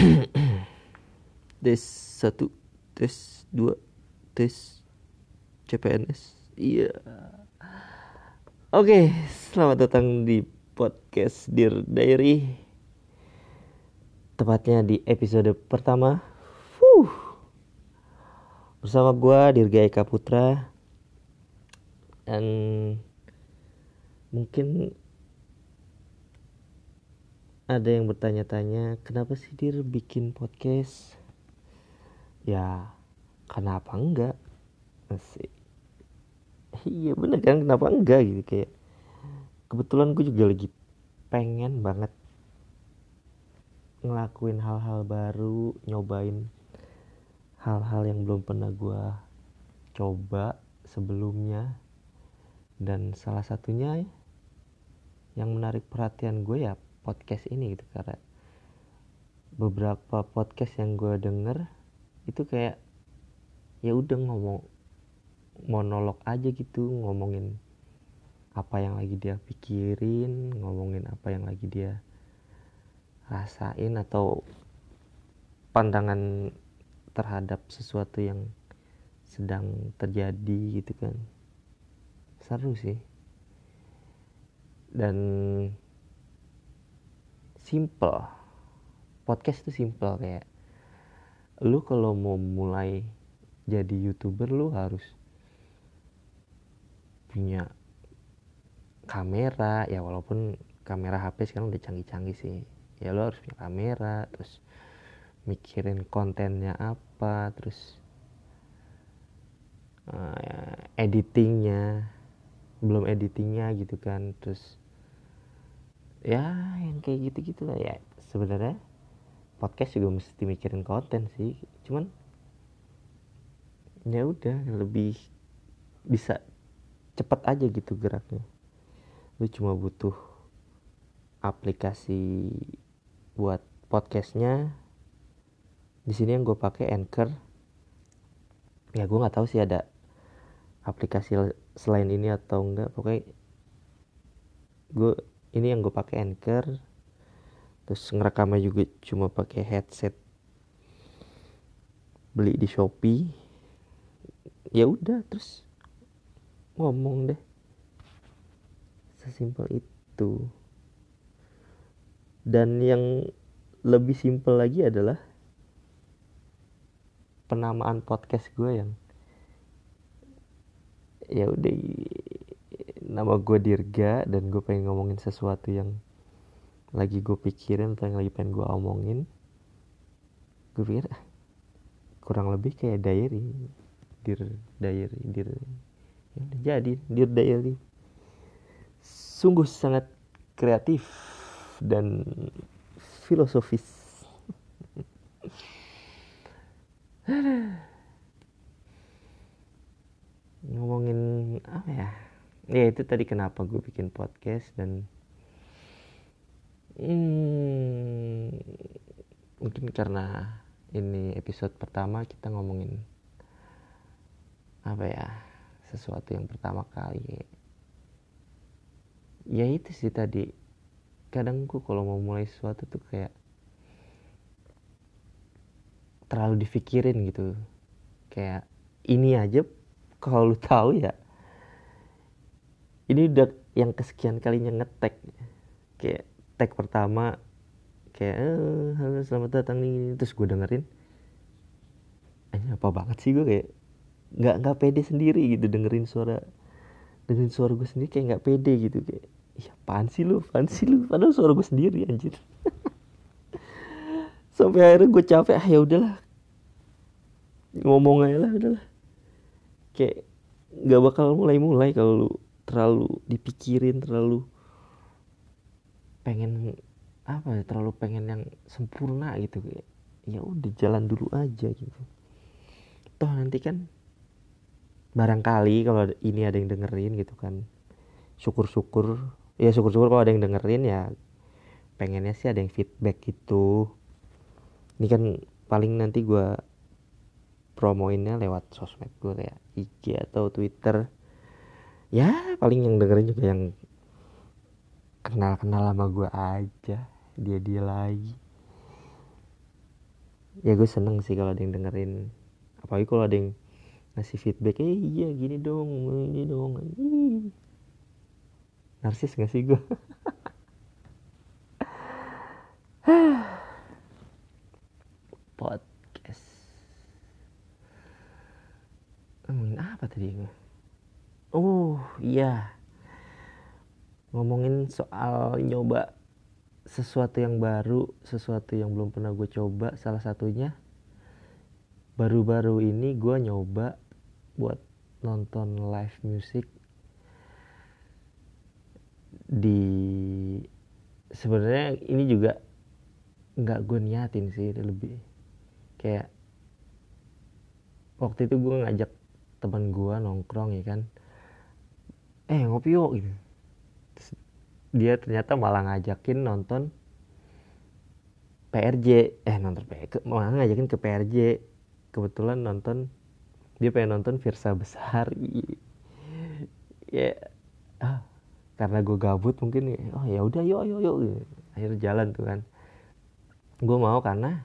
tes satu tes dua tes CPNS iya. Oke selamat datang di podcast Dear Diary. Tepatnya di episode pertama. Fuh. bersama gua Dirga Eka Putra dan mungkin ada yang bertanya-tanya kenapa sih dir bikin podcast? Ya kenapa enggak? Asik. iya bener kan kenapa enggak? Gitu kayak kebetulan gue juga lagi pengen banget ngelakuin hal-hal baru nyobain hal-hal yang belum pernah gue coba sebelumnya. Dan salah satunya yang menarik perhatian gue ya podcast ini gitu karena beberapa podcast yang gue denger itu kayak ya udah ngomong monolog aja gitu ngomongin apa yang lagi dia pikirin ngomongin apa yang lagi dia rasain atau pandangan terhadap sesuatu yang sedang terjadi gitu kan. Seru sih. Dan simple. Podcast itu simple kayak lu kalau mau mulai jadi youtuber lu harus punya kamera. Ya walaupun kamera HP sekarang udah canggih-canggih sih. Ya lu harus punya kamera terus mikirin kontennya apa terus uh, editingnya. Belum editingnya gitu kan terus ya yang kayak gitu-gitu lah. Ya sebenarnya podcast juga mesti mikirin konten sih. Cuman ya udah lebih bisa cepet aja gitu geraknya. Lu cuma butuh aplikasi buat podcastnya. Di sini yang gue pakai Anchor. Ya gue nggak tahu sih ada aplikasi selain ini atau enggak. Pokoknya gue ini yang gue pakai anchor. Terus ngerekamnya juga cuma pakai headset. Beli di shopee. Ya udah terus ngomong deh. Sesimpel itu. Dan yang lebih simpel lagi adalah penamaan podcast gue yang ya udah nama gue Dirga dan gue pengen ngomongin sesuatu yang lagi gue pikirin atau yang lagi pengen gue omongin. Gue pikir ah, kurang lebih kayak diary dir diary dir ya jadi dir diary. Sungguh sangat kreatif dan filosofis ngomongin apa ya ya itu tadi kenapa gue bikin podcast dan hmm, mungkin karena ini episode pertama kita ngomongin apa ya sesuatu yang pertama kali. Ya itu sih tadi. Kadang gue kalau mau mulai sesuatu tuh kayak terlalu dipikirin gitu. Kayak ini aja kalau lu tahu ya ini udah yang kesekian kalinya ngetek kayak tag pertama kayak eh, halo selamat datang nih. Terus gue dengerin. Ini apa banget sih gue kayak nggak nggak pede sendiri gitu dengerin suara dengerin suara gue sendiri kayak nggak pede gitu kayak iya apaan sih lu? Apaan sih lu? Padahal suara gue sendiri anjir. Sampai akhirnya gue capek ah ya udahlah. Ngomong aja lah udahlah. Kayak nggak bakal mulai-mulai kalau lu terlalu dipikirin terlalu pengen apa ya terlalu pengen yang sempurna gitu. Ya udah jalan dulu aja gitu. Toh nanti kan barangkali kalau ini ada yang dengerin gitu kan syukur-syukur ya syukur-syukur kalau ada yang dengerin ya pengennya sih ada yang feedback gitu. Ini kan paling nanti gue promoinnya lewat sosmed gue kayak IG atau Twitter ya paling yang dengerin juga yang kenal kenal sama gue aja dia dia lagi. Ya gue seneng sih kalau ada yang dengerin. Apalagi kalau ada yang ngasih feedback eh iya gini dong ini dong. Ih. narsis gak sih gue podcast. Ngomongin apa tadi gue oh iya. Ngomongin soal nyoba sesuatu yang baru sesuatu yang belum pernah gue coba salah satunya baru-baru ini gue nyoba buat nonton live music di sebenarnya ini juga nggak gue niatin sih lebih kayak waktu itu gue ngajak teman gue nongkrong ya kan eh ngopi yuk gitu. Terus dia ternyata malah ngajakin nonton PRJ eh nonton PRJ malah ngajakin ke PRJ kebetulan nonton dia pengen nonton Virsa besar. Ya ah, karena gue gabut mungkin ya, oh ya udah yuk yuk yuk akhirnya jalan tuh kan. Gue mau karena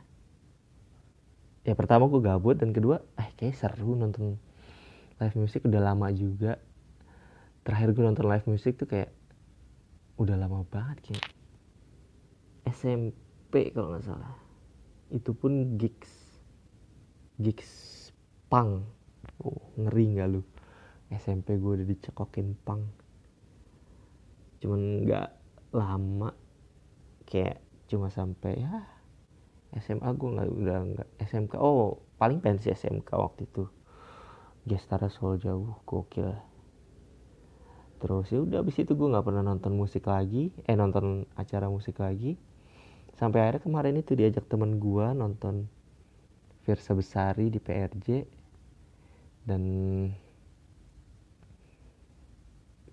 ya pertama gue gabut dan kedua eh kayak seru nonton live music udah lama juga terakhir gue nonton live music tuh kayak udah lama banget kayak SMP kalau nggak salah. Itu pun gigs. Gigs pang oh, ngeri nggak lu? SMP gue udah dicekokin pang cuman nggak lama. Kayak cuma sampai ya SMA gue nggak udah nggak SMK oh paling pensi SMK waktu itu. Gestara Soul jauh gokil terus. Ya udah abis itu gue nggak pernah nonton musik lagi eh nonton acara musik lagi. Sampai akhirnya kemarin itu diajak temen gue nonton Virsa Besari di PRJ dan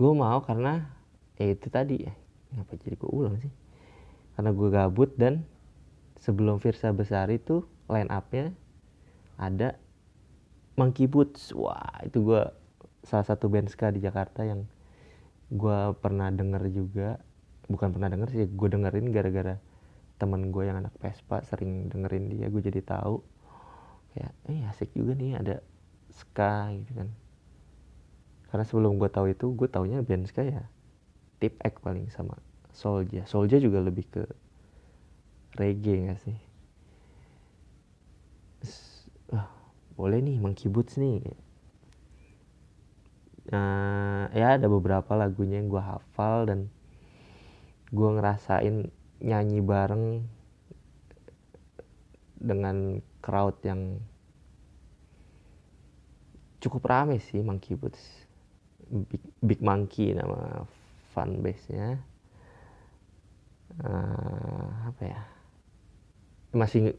gue mau karena ya itu tadi ya ngapa jadi gue ulang sih? Karena gue gabut dan sebelum Virsa besar itu line upnya ada Monkey Boots. Wah itu gue salah satu band ska di Jakarta yang gue pernah denger juga bukan pernah denger sih gue dengerin gara-gara temen gue yang anak Vespa sering dengerin dia gue jadi tahu. Kayak eh asik juga nih ada ska gitu kan. Karena sebelum gue tahu itu gue taunya band ska ya tip X paling sama Solja. Solja juga lebih ke reggae gak sih? Uh, boleh nih Boots nih uh, ya ada beberapa lagunya yang gue hafal dan gue ngerasain nyanyi bareng dengan crowd yang cukup rame sih Monkey Boots. Big, Big Monkey nama fan base nya uh, apa ya? Masih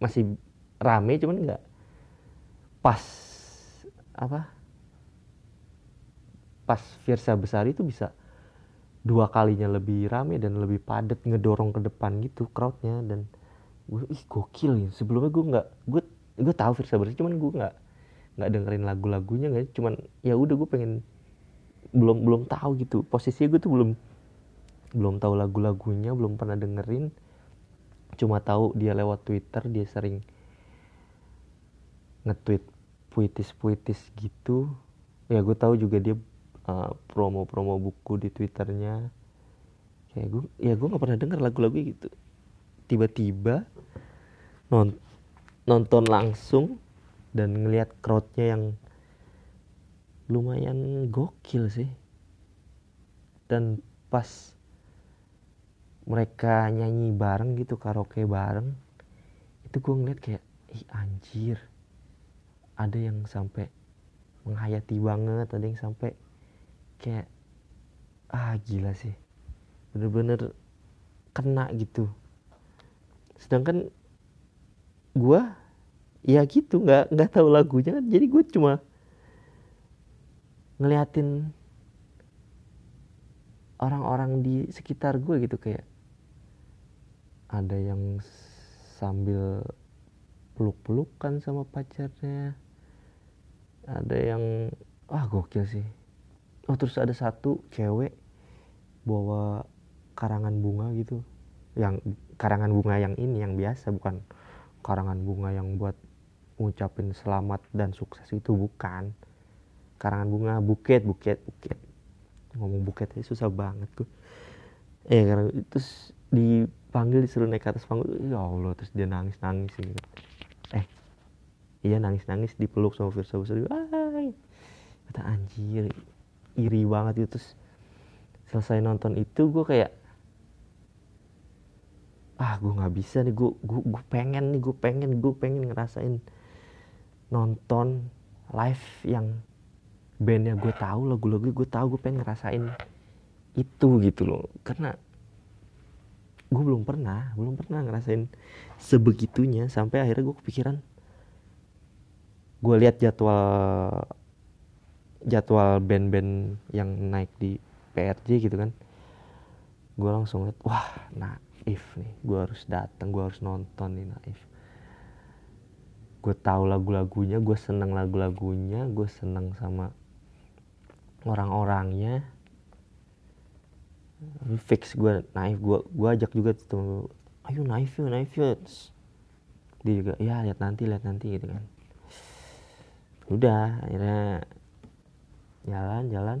masih rame cuman nggak pas apa pas Virsa besar itu bisa dua kalinya lebih rame dan lebih padat ngedorong ke depan gitu crowdnya dan gue ih gokil ya sebelumnya gue nggak gue gue tahu Virsa besar cuman gue nggak nggak dengerin lagu-lagunya nggak cuman ya udah gue pengen belum belum tahu gitu. Posisi gue tuh belum belum tahu lagu-lagunya belum pernah dengerin. Cuma tahu dia lewat Twitter dia sering nge-tweet puitis-puitis gitu. Ya gue tahu juga dia uh, promo-promo buku di Twitternya. Kayak gue ya gue nggak pernah denger lagu-lagu gitu. Tiba-tiba non nonton langsung dan ngelihat crowdnya yang lumayan gokil sih. Dan pas mereka nyanyi bareng gitu karaoke bareng itu gue ngeliat kayak ih anjir. Ada yang sampai menghayati banget ada yang sampai kayak ah gila sih. Bener-bener kena gitu. Sedangkan gue ya gitu nggak nggak tahu lagunya kan. Jadi gue cuma ngeliatin orang-orang di sekitar gue gitu kayak ada yang sambil peluk-pelukan sama pacarnya. Ada yang wah gokil sih oh terus ada satu cewek bawa karangan bunga gitu. Yang karangan bunga yang ini yang biasa bukan karangan bunga yang buat ngucapin selamat dan sukses itu bukan. Karangan bunga buket buket buket. Ngomong buket aja susah banget tuh eh karena itu dipanggil disuruh naik ke atas panggung. Ya Allah terus dia nangis nangis gitu eh iya nangis nangis dipeluk sama Firsa Besari Wah, kata anjir iri banget itu terus selesai nonton itu gue kayak ah gue nggak bisa nih gue gue gue pengen nih gue pengen gue pengen ngerasain nonton live yang bandnya gue tahu lagu-lagu gue tahu gue pengen ngerasain itu gitu loh. Karena gue belum pernah belum pernah ngerasain sebegitunya sampai akhirnya gue kepikiran gue lihat jadwal jadwal band-band yang naik di PRJ gitu kan gue langsung lihat wah naif nih gue harus datang gue harus nonton nih naif. Gue tahu lagu-lagunya gue seneng lagu-lagunya gue seneng sama orang-orangnya. Fix gue naif gue gue ajak juga tuh ayo naif yuk naif yuk. Dia juga ya lihat nanti lihat nanti gitu kan. Udah akhirnya jalan jalan.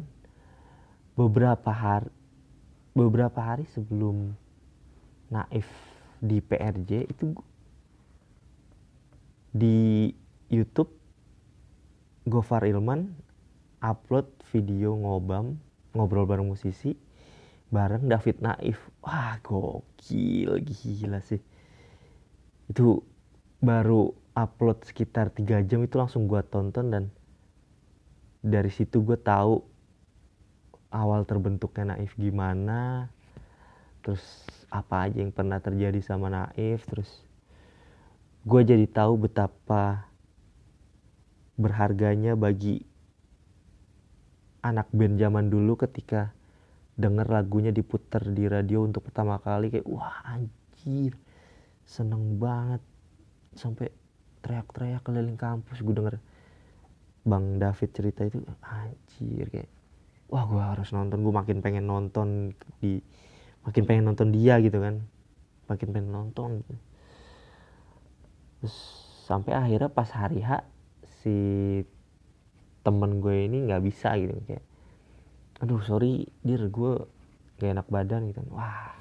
Beberapa hari beberapa hari sebelum naif di PRJ itu di YouTube Gofar Ilman upload video ngobam ngobrol bareng musisi bareng David Naif. Wah gokil gila sih. Itu baru upload sekitar tiga jam itu langsung gue tonton dan dari situ gue tahu awal terbentuknya Naif gimana terus apa aja yang pernah terjadi sama Naif terus gue jadi tahu betapa berharganya bagi anak band zaman dulu ketika denger lagunya diputar di radio untuk pertama kali kayak wah anjir seneng banget. Sampai teriak-teriak keliling kampus gue denger Bang David cerita itu anjir kayak wah gue harus nonton gue makin pengen nonton di makin pengen nonton dia gitu kan. Makin pengen nonton gitu. terus sampai akhirnya pas hari H si temen gue ini nggak bisa gitu kayak aduh sorry dir gue gak enak badan gitu. Wah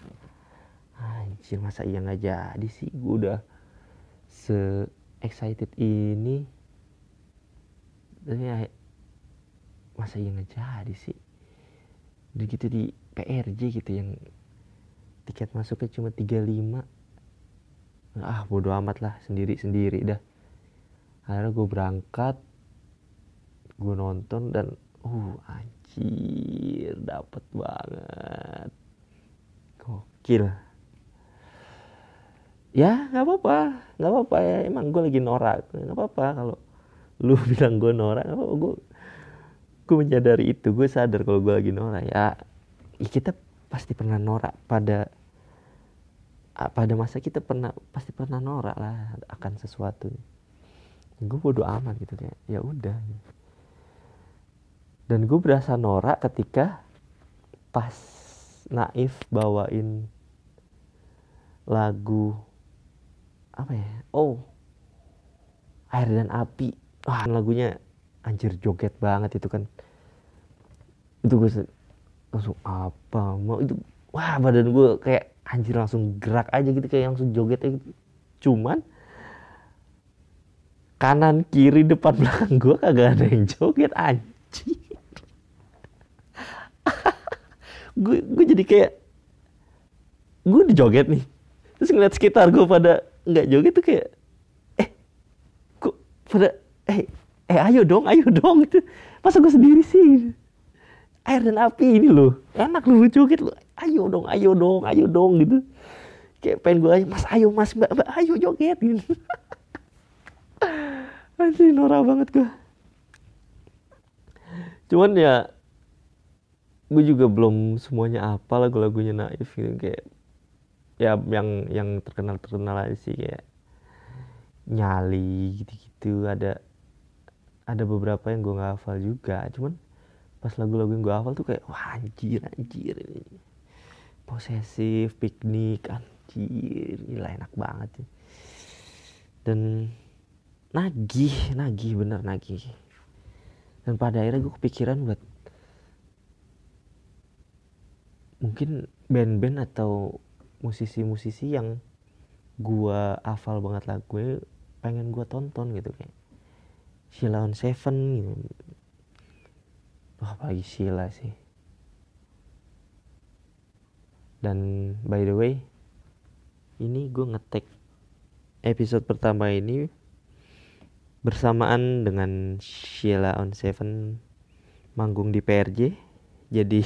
anjir masa iya nggak jadi sih? Gue udah se excited ini tapi ya, masa iya nggak jadi sih? Di gitu di PRJ gitu yang tiket masuknya cuma 35 ah bodo amat lah sendiri sendiri dah. Akhirnya gue berangkat gue nonton dan uh anjir dapet banget. Gokil. Ya nggak apa-apa nggak apa-apa ya emang gue lagi norak nggak apa-apa kalau lu bilang gue norak apa-apa gue gue menyadari itu gue sadar kalau gue lagi norak. Ya, ya kita pasti pernah norak pada pada masa kita pernah pasti pernah norak lah akan sesuatu gue bodo amat gitu kayak ya udah. Dan gue berasa norak ketika pas Naif bawain lagu apa ya oh air dan api wah lagunya anjir joget banget itu kan. Itu gue langsung apa mau? Itu wah badan gue kayak anjir langsung gerak aja gitu kayak langsung joget aja gitu. cuman kanan kiri depan belakang gue kagak ada yang joget anjir. Gue gue jadi kayak gue dijoget nih. Terus ngeliat sekitar gue pada nggak joget tuh kayak eh kok pada eh eh ayo dong ayo dong. Itu masa gue sendiri sih? Air dan api ini loh. Enak lu joget lu ayo dong ayo dong ayo dong gitu. Kayak pengen gue mas ayo mas mbak mbak ayo joget gitu. Anjir norak banget gue cuman ya gue juga belum semuanya apa lagu-lagunya Naif gitu. Kayak ya yang yang terkenal terkenal aja sih kayak nyali gitu-gitu ada ada beberapa yang gue nggak hafal juga. Cuman pas lagu-lagu yang gue hafal tuh kayak wah anjir anjir ini posesif piknik anjir gila enak banget sih. Dan nagih nagih bener nagih. Dan pada akhirnya gue kepikiran buat mungkin band-band atau musisi-musisi yang gue hafal banget lagu pengen gue tonton gitu kayak Sheila on Seven gitu. Wah apalagi Sheila sih. Dan by the way ini gue ngetek episode pertama ini bersamaan dengan Sheila on Seven manggung di PRJ jadi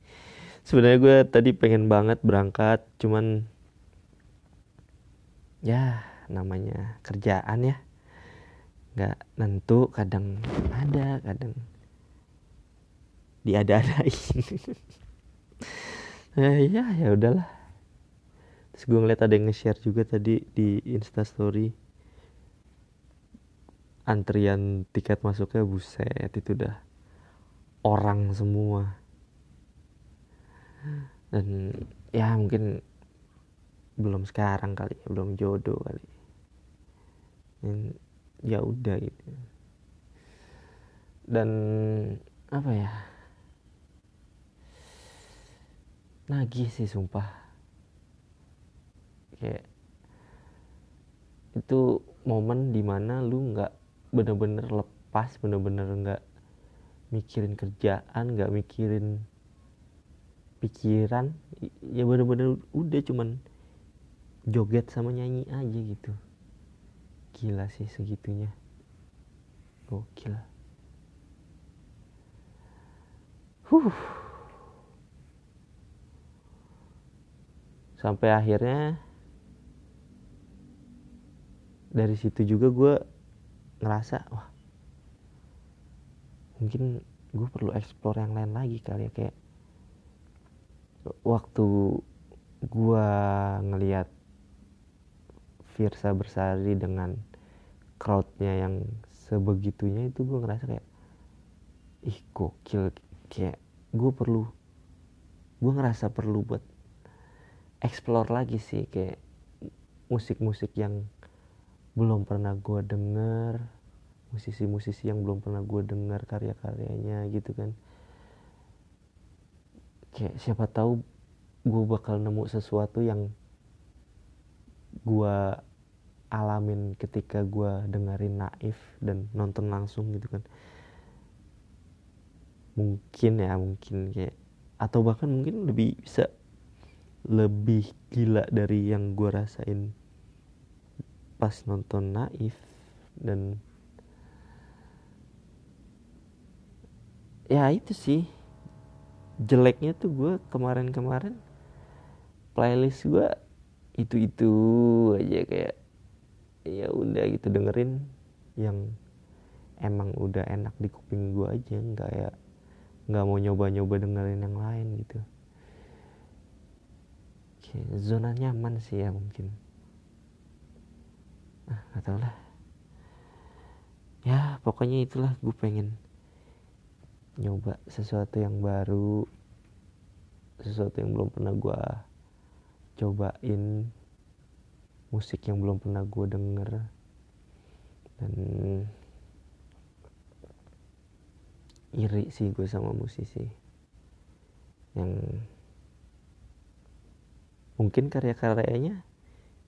sebenarnya gue tadi pengen banget berangkat cuman ya namanya kerjaan ya nggak nentu kadang ada kadang diada-adain. Eh, ya ya udahlah. Terus gue ngeliat ada yang nge-share juga tadi di instastory antrian tiket masuknya buset itu udah orang semua. Dan ya mungkin belum sekarang kali belum jodoh kali ya udah gitu. Dan apa ya? Nagih sih sumpah. Kayak itu momen di mana lu nggak bener-bener lepas bener-bener nggak mikirin kerjaan nggak mikirin pikiran. Ya bener-bener udah cuman joget sama nyanyi aja gitu gila sih segitunya. Gokil. Huh. Sampai akhirnya dari situ juga gue ngerasa wah mungkin gue perlu explore yang lain lagi kali ya kayak waktu gue ngeliat Virsa Bersari dengan crowdnya yang sebegitunya itu gue ngerasa kayak ih gokil kayak gue perlu gue ngerasa perlu buat explore lagi sih kayak musik-musik yang belum pernah gue denger musisi-musisi yang belum pernah gue denger karya-karyanya gitu kan. Kayak siapa tahu gue bakal nemu sesuatu yang gue alamin ketika gue dengerin naif dan nonton langsung gitu kan. Mungkin ya mungkin kayak atau bahkan mungkin lebih bisa lebih gila dari yang gue rasain pas nonton naif dan ya itu sih jeleknya tuh gue kemarin-kemarin playlist gue itu-itu aja kayak ya udah gitu dengerin yang emang udah enak di kuping gue aja nggak ya nggak mau nyoba-nyoba dengerin yang lain gitu. Kayak zona nyaman sih ya mungkin. Ah nggak tau lah. Ya pokoknya itulah gue pengen nyoba sesuatu yang baru sesuatu yang belum pernah gue cobain musik yang belum pernah gue denger. Dan iri sih gue sama musisi yang mungkin karya-karyanya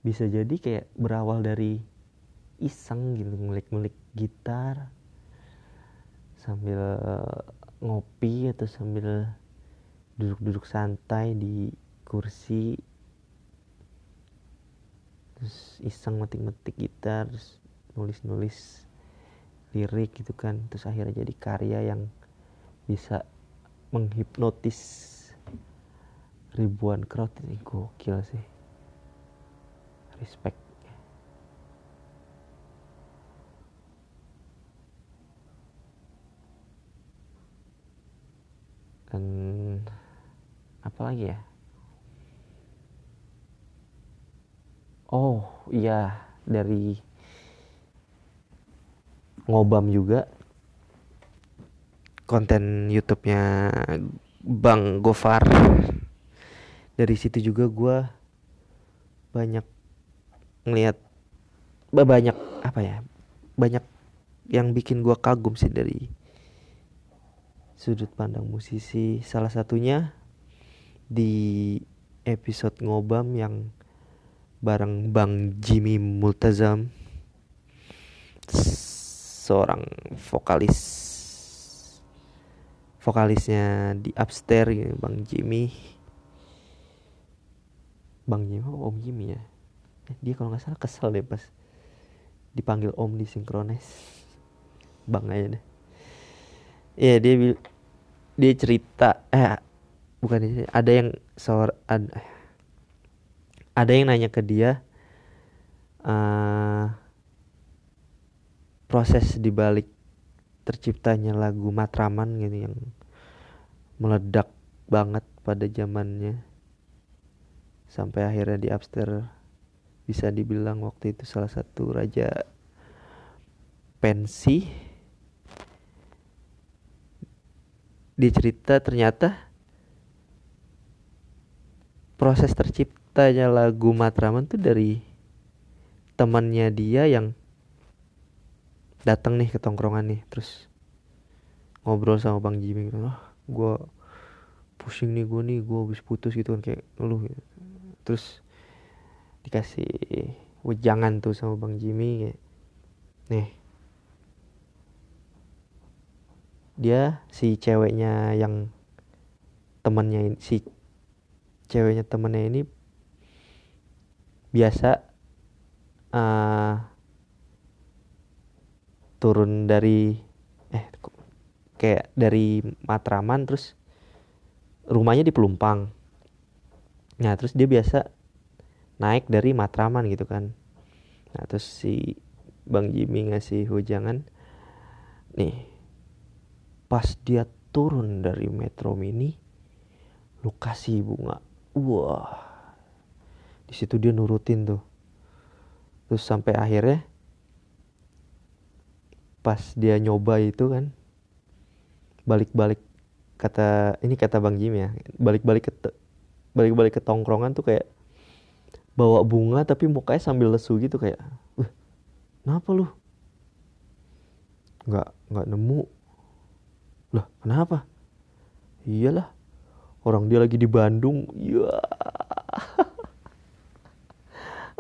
bisa jadi kayak berawal dari iseng gitu ngulik-ngulik gitar sambil ngopi atau sambil duduk-duduk santai di kursi iseng metik-metik gitar nulis-nulis lirik gitu kan. Terus akhirnya jadi karya yang bisa menghipnotis ribuan crowd. Ini gokil sih. Respect. Dan apa lagi ya oh iya. Dari ngobam juga. Konten YouTube-nya Bang Gofar. Dari situ juga gue banyak ngeliat banyak apa ya banyak yang bikin gua kagum sih dari sudut pandang musisi. Salah satunya di episode ngobam yang bareng Bang Jimmy Multazam. Seorang vokalis. Vokalisnya di upstairs Bang Jimmy. Bang Jimmy oh, Om Jimmy ya? Eh, dia kalau nggak salah kesel deh pas dipanggil Om di sinkronis. Bang aja deh. Iya dia dia cerita eh bukan ada yang seor ada, yang nanya ke dia uh, proses dibalik terciptanya lagu Matraman gitu yang meledak banget pada zamannya. Sampai akhirnya di upstairs bisa dibilang waktu itu salah satu raja pensi. Di cerita ternyata proses terciptanya lagu Matraman tuh dari temannya dia yang datang nih ke tongkrongan nih terus ngobrol sama Bang Jimmy gitu oh, gue pusing nih gue nih gue habis putus gitu kan kayak ngeluh gitu. terus dikasih wejangan tuh sama Bang Jimmy kayak nih dia si ceweknya yang temannya si ceweknya temennya ini biasa uh, turun dari eh kayak dari Matraman terus rumahnya di Pelumpang. Nah terus dia biasa naik dari Matraman gitu kan. Nah terus si Bang Jimmy ngasih hujangan. Nih pas dia turun dari Metro Mini lu kasih bunga. Wah di situ dia nurutin tuh. Terus sampai akhirnya pas dia nyoba itu kan balik-balik kata ini kata Bang Jim ya balik-balik ke balik-balik ke tongkrongan tuh kayak bawa bunga tapi mukanya sambil lesu gitu kayak Wah, kenapa lu? Nggak nggak nemu. Lah kenapa? Iyalah orang dia lagi di Bandung. Ya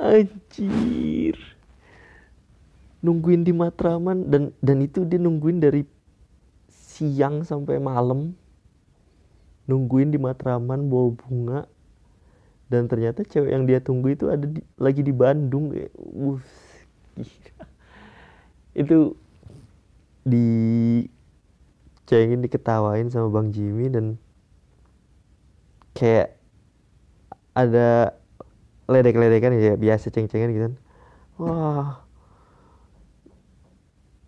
anjir. Nungguin di Matraman dan dan itu dia nungguin dari siang sampai malam. Nungguin di Matraman bawa bunga. Dan ternyata cewek yang dia tunggu itu ada di, lagi di Bandung. Uh, itu di cengin diketawain sama Bang Jimmy dan kayak ada ledek-ledekan ya biasa ceng-cengan gitu kan. Wah.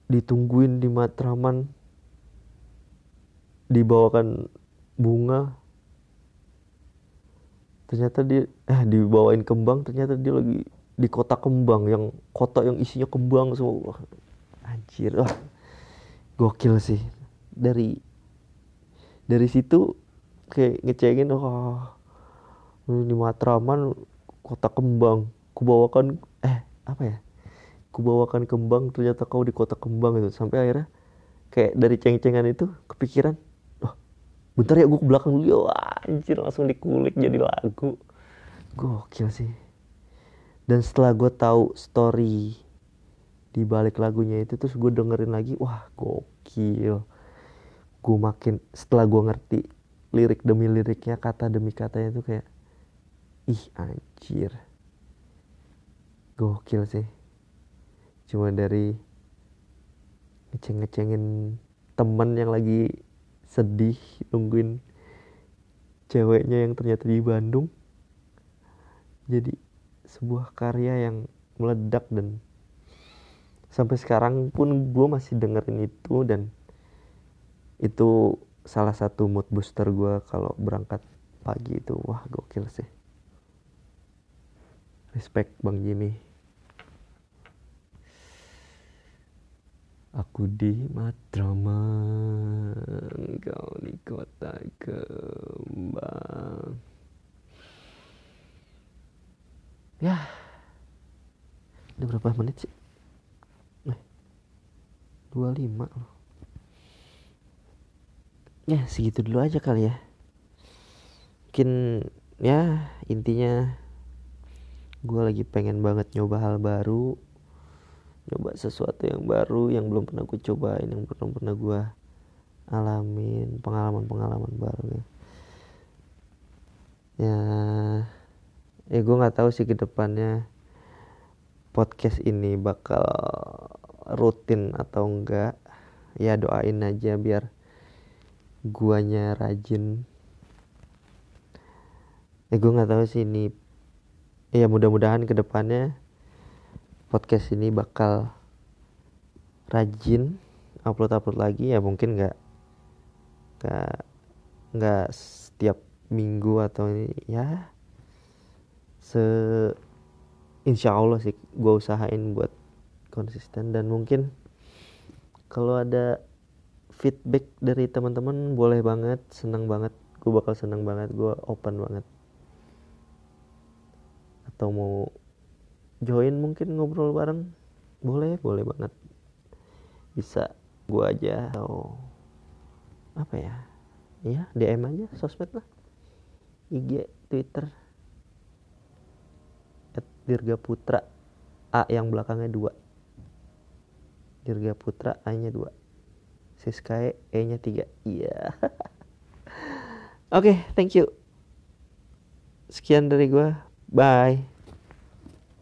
Ditungguin di Matraman. Dibawakan bunga. Ternyata dia eh dibawain kembang ternyata dia lagi di kota kembang yang kota yang isinya kembang semua. Anjir. Wah gokil sih. Dari dari situ kayak ngecengin wah. Oh, ini Matraman kota kembang. Kubawakan eh apa ya? Kubawakan kembang ternyata kau di kota kembang itu. Sampai akhirnya kayak dari ceng-cengan itu kepikiran wah bentar ya gue ke belakang dulu ya. Anjir langsung dikulik jadi lagu. Gokil sih. Dan setelah gue tahu story di balik lagunya itu terus gue dengerin lagi wah gokil. Gue makin setelah gue ngerti lirik demi liriknya kata demi katanya tuh kayak ih anjir. Gokil sih. Cuma dari ngeceng-ngecengin temen yang lagi sedih nungguin ceweknya yang ternyata di Bandung. Jadi sebuah karya yang meledak dan sampai sekarang pun gue masih dengerin itu dan itu salah satu mood booster gue kalau berangkat pagi itu. Wah gokil sih respect bang Jimmy aku di Matraman kau di kota kembang ya Udah berapa menit sih? Eh, 25 loh. Ya segitu dulu aja kali ya. Mungkin ya intinya gue lagi pengen banget nyoba hal baru. Nyoba sesuatu yang baru yang belum pernah gue cobain yang belum pernah gue alamin pengalaman-pengalaman baru ya. Ya, ya gue nggak tahu sih ke depannya podcast ini bakal rutin atau enggak ya doain aja biar guanya rajin. Ya gue nggak tahu sih ini ya mudah-mudahan ke depannya podcast ini bakal rajin upload upload lagi. Ya mungkin nggak nggak nggak setiap minggu atau ya se insya Allah sih gue usahain buat konsisten. Dan mungkin kalau ada feedback dari teman-teman boleh banget senang banget. Gue bakal senang banget gue open banget atau mau join mungkin ngobrol bareng boleh boleh banget. Bisa gua aja atau apa ya? Ya DM aja sosmed lah. IG Twitter. At Dirga Putra A yang belakangnya dua. Dirga Putra A nya dua. Siskae E nya tiga. Iya. Yeah. oke okay, thank you. Sekian dari gua bye